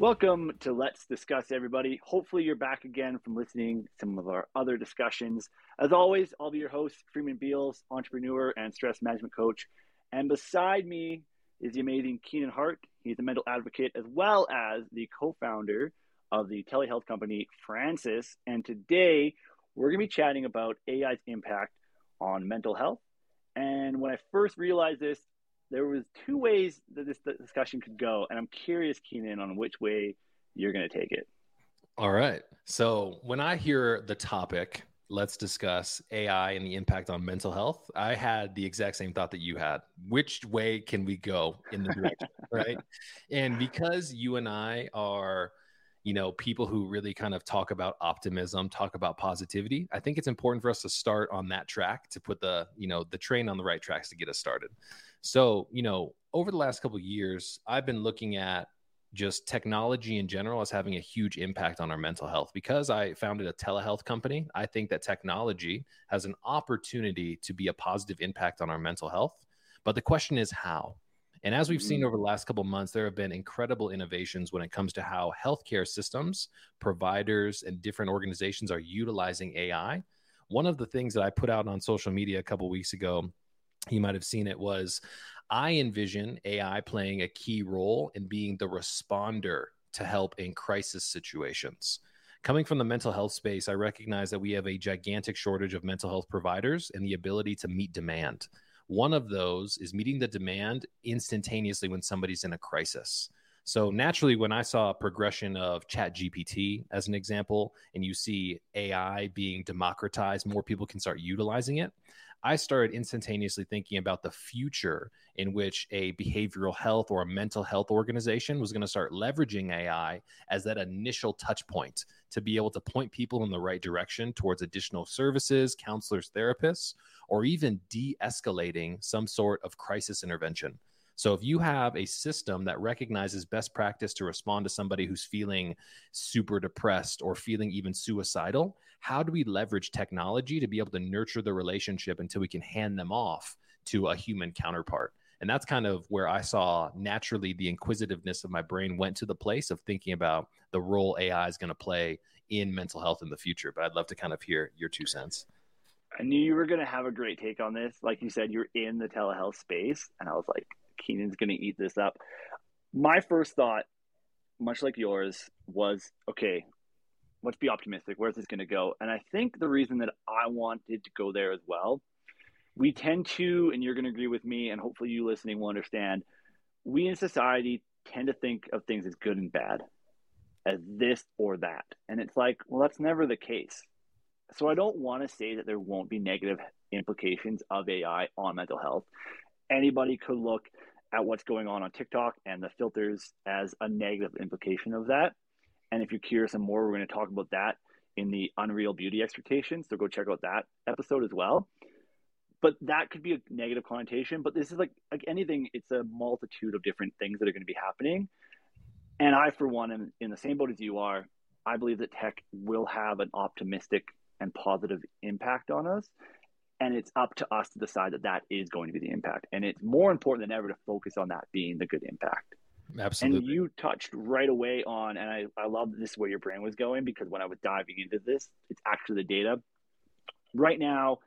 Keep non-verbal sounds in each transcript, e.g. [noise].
Welcome to Let's Discuss, everybody. Hopefully, you're back again from listening to some of our other discussions. As always, I'll be your host, Freeman Beals, entrepreneur and stress management coach. And beside me is the amazing Keenan Hart. He's a mental advocate as well as the co founder of the telehealth company FRANSiS. And today, we're going to be chatting about AI's impact on mental health. And when I first realized this, there was two ways that this discussion could go, and I'm curious, Keenan, on which way you're going to take it. All right. So when I hear the topic, let's discuss AI and the impact on mental health. I had the exact same thought that you had. Which way can we go in the direction, [laughs] right? And because you and I are you know people who really kind of talk about optimism talk about positivity i think it's important for us to start on that track to put the you know the train on the right tracks to get us started so you know over the last couple years i've been looking at just technology in general as having a huge impact on our mental health because i founded a telehealth company i think that technology has an opportunity to be a positive impact on our mental health but the question is how and as we've seen mm-hmm. over the last couple months, there have been incredible innovations when it comes to how healthcare systems, providers, and different organizations are utilizing AI. One of the things that I put out on social media a couple weeks ago, you might have seen it, was I envision AI playing a key role in being the responder to help in crisis situations. Coming from the mental health space, I recognize that we have a gigantic shortage of mental health providers and the ability to meet demand. One of those is meeting the demand instantaneously when somebody's in a crisis. So naturally, when I saw a progression of Chat GPT as an example, and you see AI being democratized, more people can start utilizing it. I started instantaneously thinking about the future in which a behavioral health or a mental health organization was going to start leveraging AI as that initial touch point to be able to point people in the right direction towards additional services, counselors, therapists, or even de escalating some sort of crisis intervention. So if you have a system that recognizes best practice to respond to somebody who's feeling super depressed or feeling even suicidal, how do we leverage technology to be able to nurture the relationship until we can hand them off to a human counterpart? And that's kind of where I saw naturally the inquisitiveness of my brain went to the place of thinking about the role AI is going to play in mental health in the future. But I'd love to kind of hear your two cents. I knew you were going to have a great take on this. Like you said, you're in the telehealth space. And I was like, Keenan's going to eat this up. My first thought, much like yours, was okay, let's be optimistic. Where's this going to go? And I think the reason that I wanted to go there as well, we tend to, and you're going to agree with me, and hopefully you listening will understand, we in society tend to think of things as good and bad, as this or that. And it's like, well, that's never the case. So I don't want to say that there won't be negative implications of AI on mental health. Anybody could look at what's going on on TikTok and the filters as a negative implication of that. And if you're curious and more, we're going to talk about that in the Unreal Beauty expectations. So go check out that episode as well. But that could be a negative connotation. But this is like like anything, it's a multitude of different things that are going to be happening. And I, for one, am in the same boat as you are. I believe that tech will have an optimistic and positive impact on us and it's up to us to decide that that is going to be the impact. And it's more important than ever to focus on that being the good impact. Absolutely. And you touched right away on and i, I love this is where your brain was going because when i was diving into this it's actually the data. Right now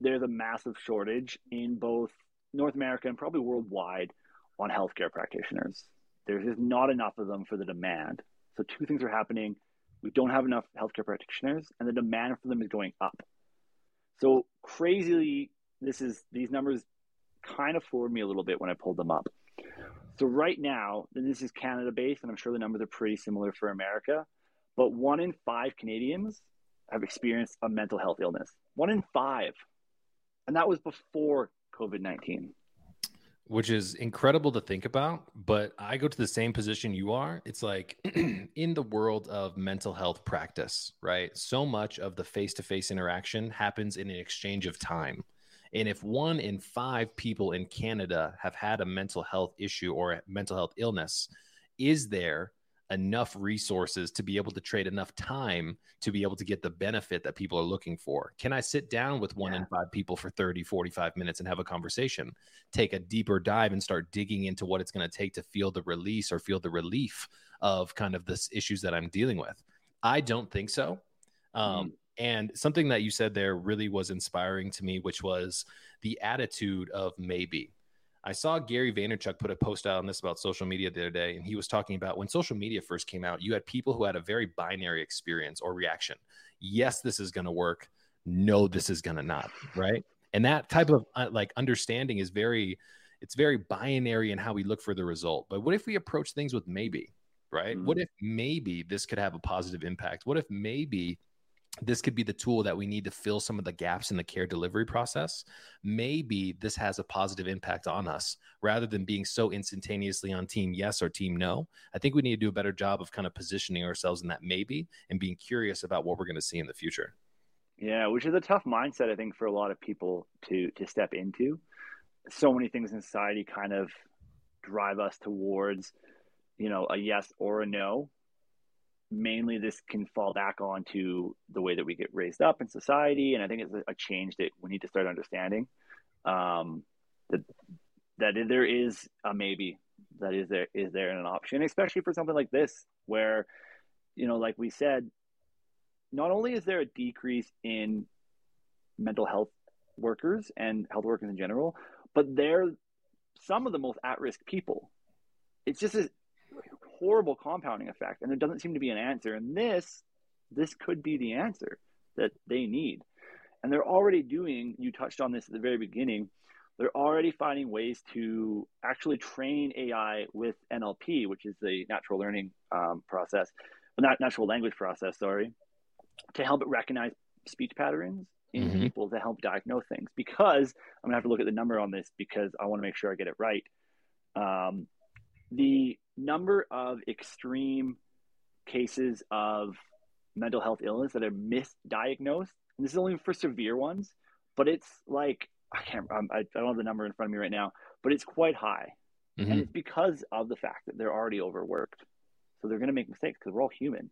there's a massive shortage in both north america and probably worldwide on healthcare practitioners. There's just not enough of them for the demand. So two things are happening. We don't have enough healthcare practitioners and the demand for them is going up so crazily, this is these numbers kind of floored me a little bit when I pulled them up. So right now, and this is Canada based, and I'm sure the numbers are pretty similar for America, but one in five Canadians have experienced a mental health illness. One in five. And that was before COVID 19 which is incredible to think about but i go to the same position you are. It's like [clears throat] in the world of mental health practice right? So much of the face-to-face interaction happens in an exchange of time. And if one in five people in canada have had a mental health issue or a mental health illness is there enough resources to be able to trade enough time to be able to get the benefit that people are looking for can i sit down with one yeah. in five people for 30 45 minutes and have a conversation take a deeper dive and start digging into what it's going to take to feel the release or feel the relief of kind of this issues that I'm dealing with. I don't think so. Um, mm. And something that you said there really was inspiring to me, which was the attitude of maybe. I saw Gary Vaynerchuk put a post out on this about social media the other day, and he was talking about when social media first came out, you had people who had a very binary experience or reaction. Yes, this is going to work. No, this is going to not. Right. And that type of uh, like understanding is very, it's very binary in how we look for the result. But what if we approach things with maybe? Right. Mm-hmm. What if maybe this could have a positive impact? What if maybe this could be the tool that we need to fill some of the gaps in the care delivery process. Maybe this has a positive impact on us rather than being so instantaneously on team yes or team no. I think we need to do a better job of kind of positioning ourselves in that maybe and being curious about what we're going to see in the future. Yeah, which is a tough mindset I think for a lot of people to to step into. So many things in society kind of drive us towards, you know, a yes or a no mainly this can fall back onto the way that we get raised up in society and i think it's a, change that we need to start understanding. Um, that that there is a maybe that is there is there an option especially for something like this where you know like we said not only is there a decrease in mental health workers and health workers in general but they're some of the most at-risk people. It's just a, horrible compounding effect and there doesn't seem to be an answer. And this this could be the answer that they need. And they're already doing you touched on this at the very beginning they're already finding ways to actually train ai with nlp which is the natural learning um, process not natural language process sorry to help it recognize speech patterns in mm-hmm. people to help diagnose things. Because i'm going to have to look at the number on this because i want to make sure i get it right. Um, the number of extreme cases of mental health illness that are misdiagnosed, and this is only for severe ones, but it's like I can't I don't have the number in front of me right now, but it's quite high, mm-hmm. and it's because of the fact that they're already overworked, so they're going to make mistakes because we're all human.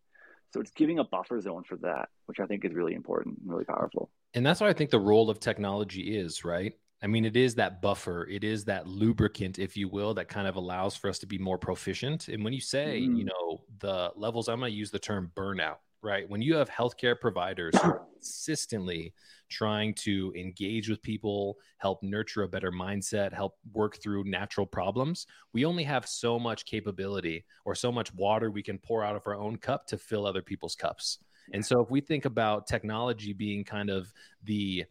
So it's giving a buffer zone for that, which I think is really important, really powerful. And that's what I think the role of technology is, right? I mean, it is that buffer, it is that lubricant, if you will, that kind of allows for us to be more proficient. And when you say, mm. you know, the levels, I'm going to use the term burnout, right? When you have healthcare providers [coughs] consistently trying to engage with people, help nurture a better mindset, help work through natural problems, we only have so much capability or so much water we can pour out of our own cup to fill other people's cups. And so if we think about technology being kind of the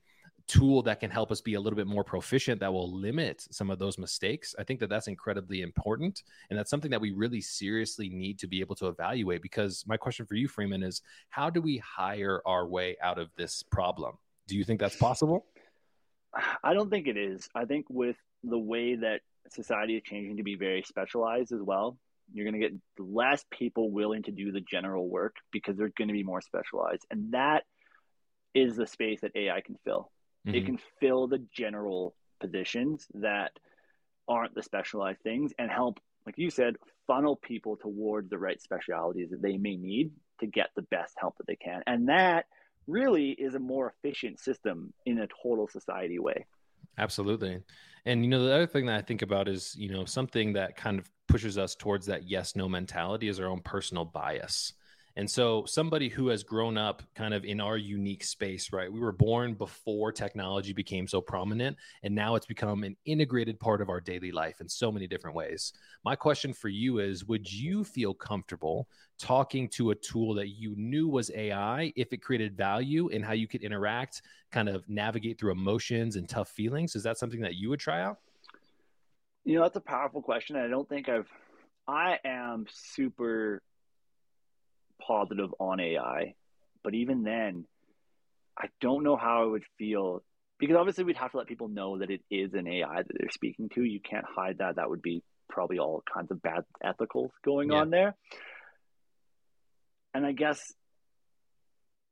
tool that can help us be a little bit more proficient that will limit some of those mistakes i think that that's incredibly important and that's something that we really seriously need to be able to evaluate because my question for you freeman is how do we hire our way out of this problem? Do you think that's possible? I don't think it is. I think with the way that society is changing to be very specialized as well you're going to get less people willing to do the general work because they're going to be more specialized and that is the space that ai can fill Mm-hmm. It can fill the general positions that aren't the specialized things and help, like you said, funnel people toward the right specialities that they may need to get the best help that they can. And that really is a more efficient system in a total society way. Absolutely. And you know, the other thing that I think about is, you know, something that kind of pushes us towards that yes no mentality is our own personal bias. And so, somebody who has grown up kind of in our unique space, right? We were born before technology became so prominent, and now it's become an integrated part of our daily life in so many different ways. My question for you is Would you feel comfortable talking to a tool that you knew was AI if it created value and how you could interact, kind of navigate through emotions and tough feelings? Is that something that you would try out? You know, that's a powerful question. I don't think I've, I am super positive on AI, but even then, I don't know how I would feel because obviously we'd have to let people know that it is an AI that they're speaking to. You can't hide that. That would be probably all kinds of bad ethicals going yeah. on there. And I guess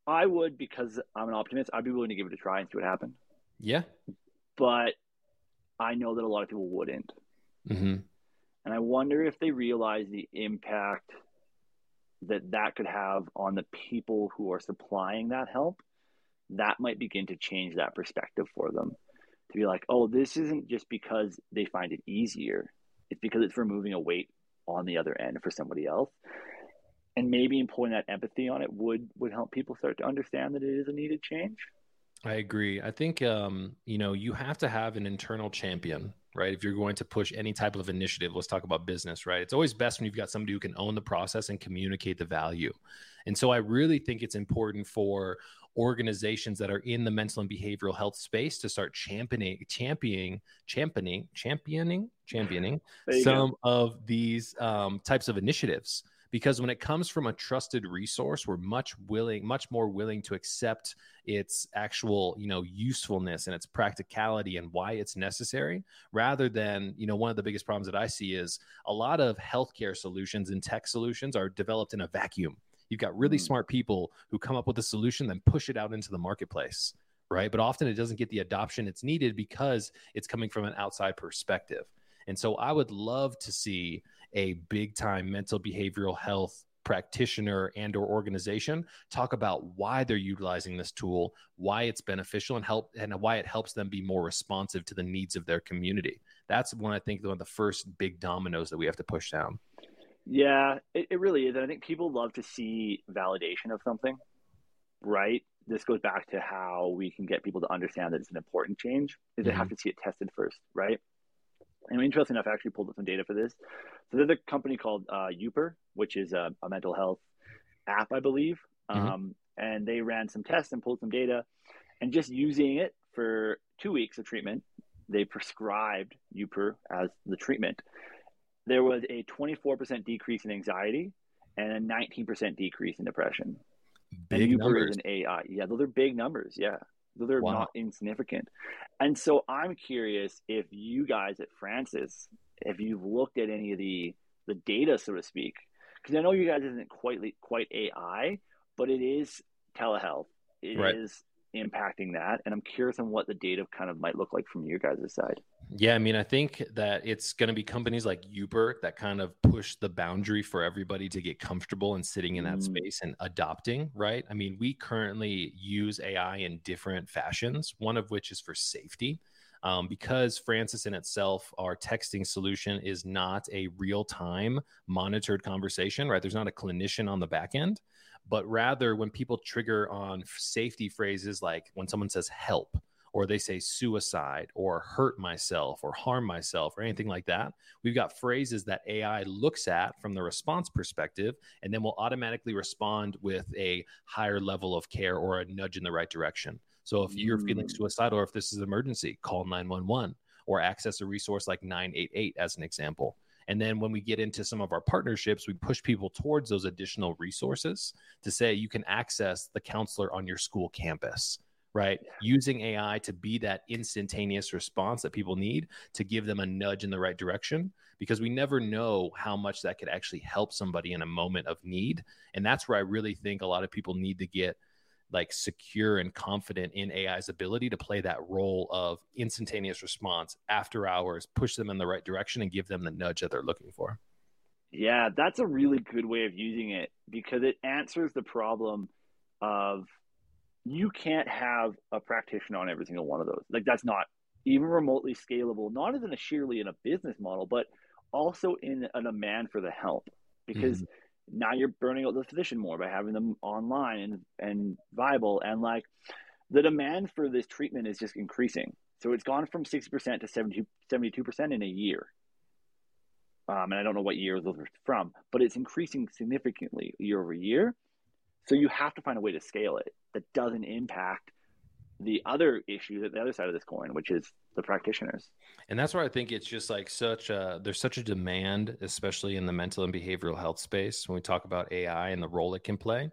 I would because I'm an optimist. I'd be willing to give it a try and see what happened. Yeah, but I know that a lot of people wouldn't. Mm-hmm. And I wonder if they realize the impact that that could have on the people who are supplying that help, that might begin to change that perspective for them. To be like, oh, this isn't just because they find it easier, it's because it's removing a weight on the other end for somebody else. And maybe employing that empathy on it would would help people start to understand that it is a needed change. I agree. I think um, you know you have to have an internal champion, right? If you're going to push any type of initiative, let's talk about business, right? It's always best when you've got somebody who can own the process and communicate the value. And so I really think it's important for organizations that are in the mental and behavioral health space to start championing championing championing championing [laughs] championing some go. of these um, types of initiatives because when it comes from a trusted resource we're much willing much more willing to accept its actual you know usefulness and its practicality and why it's necessary rather than you know one of the biggest problems that i see is a lot of healthcare solutions and tech solutions are developed in a vacuum You've got really mm. smart people who come up with a solution, then push it out into the marketplace, right? But often it doesn't get the adoption it's needed because it's coming from an outside perspective. And so I would love to see a big time mental behavioral health practitioner and or organization talk about why they're utilizing this tool why it's beneficial and help and why it helps them be more responsive to the needs of their community that's one i think one of the first big dominoes that we have to push down yeah, it, it really is. And I think people love to see validation of something, right? This goes back to how we can get people to understand that it's an important change, is mm-hmm. they have mm-hmm. to see it tested first, right? And interesting enough, I actually pulled up some data for this. So there's a company called uh, Youper, which is a, a, mental health app, I believe. Mm-hmm. Um, and they ran some tests and pulled some data. And just using it for two weeks of treatment, they prescribed Youper as the treatment there was a 24% decrease in anxiety and a 19% decrease in depression. Big numbers. And AI. Yeah, those are big numbers. Yeah. Those are wow. not insignificant. And so I'm curious if you guys at FRANSiS, if you've looked at any of the the data, so to speak, because I know you guys isn't quite quite AI, but it is telehealth. It right. is impacting that. And I'm curious on what the data kind of might look like from your guys' side. Yeah, I mean, I think that it's going to be companies like Youper that kind of push the boundary for everybody to get comfortable and sitting in that mm. space and adopting, right? I mean, we currently use AI in different fashions, one of which is for safety. Um, because FRANSiS in itself, our texting solution is not a real time monitored conversation, right? There's not a clinician on the back end but rather when people trigger on safety phrases like when someone says help or they say suicide or hurt myself or harm myself or anything like that. We've got phrases that AI looks at from the response perspective and then will automatically respond with a higher level of care or a nudge in the right direction. So if you're feeling mm. suicidal or if this is an emergency, call 911 or access a resource like 988 as an example. And then when we get into some of our partnerships, we push people towards those additional resources to say you can access the counselor on your school campus, right? Using AI to be that instantaneous response that people need to give them a nudge in the right direction because we never know how much that could actually help somebody in a moment of need. And that's where I really think a lot of people need to get like secure and confident in AI's ability to play that role of instantaneous response after hours, push them in the right direction and give them the nudge that they're looking for. Yeah, that's a really good way of using it because it answers the problem of you can't have a practitioner on every single one of those. Like that's not even remotely scalable, not even a sheerly in a business model, but also in a demand for the help because mm-hmm. now you're burning out the physician more by having them online and, and viable. And like the demand for this treatment is just increasing. So it's gone from 60% to 70, 72% in a year. Um, and i don't know what year those are from but it's increasing significantly year over year so you have to find a way to scale it that doesn't impact the other issue that the other side of this coin, which is the practitioners. And that's where I think it's just like such a there's such a demand, especially in the mental and behavioral health space, when we talk about AI and the role it can play.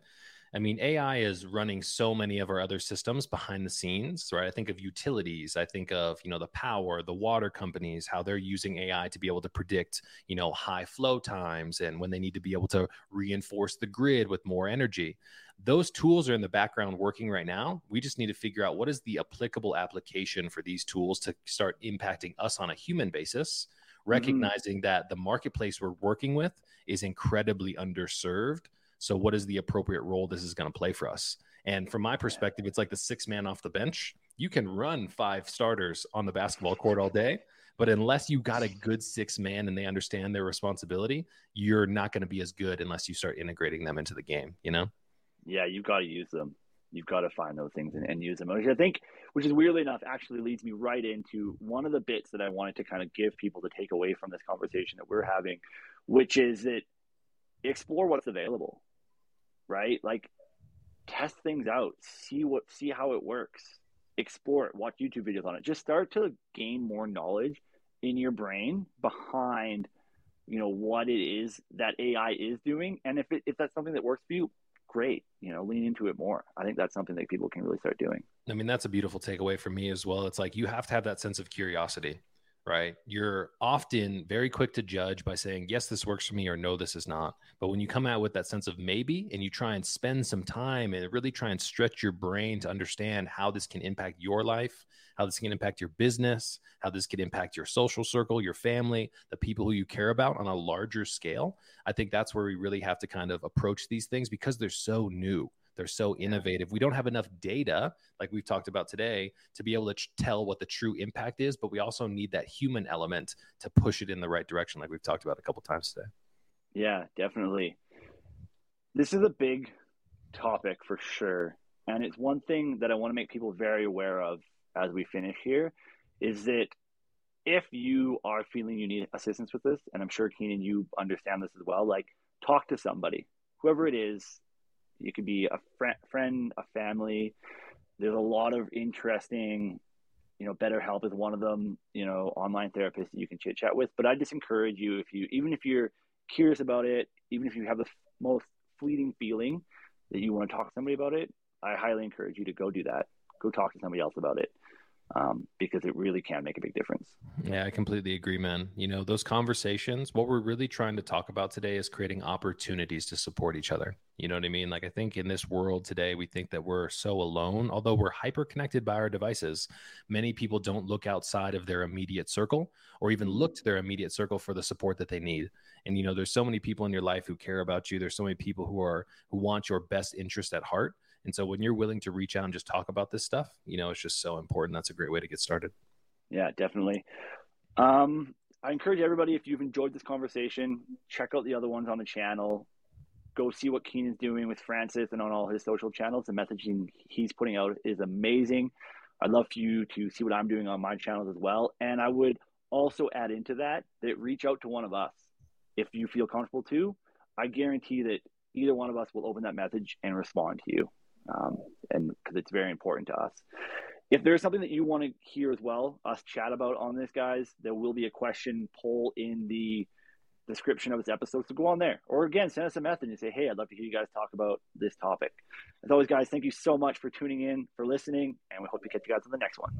I mean, AI is running so many of our other systems behind the scenes, right? I think of utilities. I think of, you know, the power, the water companies, how they're using AI to be able to predict, you know, high flow times and when they need to be able to reinforce the grid with more energy. Those tools are in the background working right now. We just need to figure out what is the applicable application for these tools to start impacting us on a human basis, mm-hmm. recognizing mm-hmm. that the marketplace we're working with is incredibly underserved so, what is the appropriate role this is going to play for us? And from my perspective, it's like the six man off the bench. You can run five starters on the basketball court all day, But unless you got a good six man and they understand their responsibility, you're not going to be as good unless you start integrating them into the game, you know? Yeah, you've got to use them. You've got to find those things and, and use them. Which I think, which is weirdly enough, actually leads me right into one of the bits that I wanted to kind of give people to take away from this conversation that we're having, which is that explore what's available, right? Like test things out, see what, see how it works, explore it, watch YouTube videos on it. Just start to gain more knowledge in your brain behind, you know, what it is that AI is doing, and if it, if that's something that works for you, great. You know, lean into it more. I think that's something that people can really start doing. I mean, that's a beautiful takeaway for me as well. It's like you have to have that sense of curiosity right? You're often very quick to judge by saying, yes, this works for me, or no, this is not. But when you come out with that sense of maybe and you try and spend some time and really try and stretch your brain to understand how this can impact your life, how this can impact your business, how this can impact your social circle, your family, the people who you care about on a larger scale, I think that's where we really have to kind of approach these things because they're so new. They're so innovative. We don't have enough data, like we've talked about today, to be able to tell what the true impact is. But we also need that human element to push it in the right direction, like we've talked about a couple times today. Yeah, definitely. This is a big topic for sure. And it's one thing that I want to make people very aware of as we finish here is that if you are feeling you need assistance with this, and I'm sure Keenan, you understand this as well, like talk to somebody, whoever it is, it could be a fr- friend, a family. There's a lot of interesting, you know, BetterHelp is one of them. You know, online therapists that you can chit chat with. But I just encourage you if you, even if you're curious about it, even if you have the f- most fleeting feeling that you want to talk to somebody about it, I highly encourage you to go do that. Go talk to somebody else about it um, because it really can make a big difference. Yeah, I completely agree, man. You know, those conversations, what we're really trying to talk about today is creating opportunities to support each other. You know what I mean? Like, I think in this world today, we think that we're so alone, although we're hyper connected by our devices. Many people don't look outside of their immediate circle or even look to their immediate circle for the support that they need. And, you know, there's so many people in your life who care about you. There's so many people who are, who want your best interest at heart and so when you're willing to reach out and just talk about this stuff, you know, it's just so important. That's a great way to get started. Yeah, definitely. Um, I encourage everybody, if you've enjoyed this conversation, check out the other ones on the channel. Go see what Keenan's doing with FRANSiS and on all his social channels. The messaging he's putting out is amazing. I'd love for you to see what I'm doing on my channels as well. And I would also add into that that reach out to one of us if you feel comfortable to. I guarantee that either one of us will open that message and respond to you um, and because it's very important to us. If there's something that you want to hear as well, us chat about on this, guys, there will be a question poll in the description of this episode. So go on there, or again, send us a message and say, "Hey, I'd love to hear you guys talk about this topic." As always, guys, thank you so much for tuning in, for listening, and we hope to catch you guys on the next one.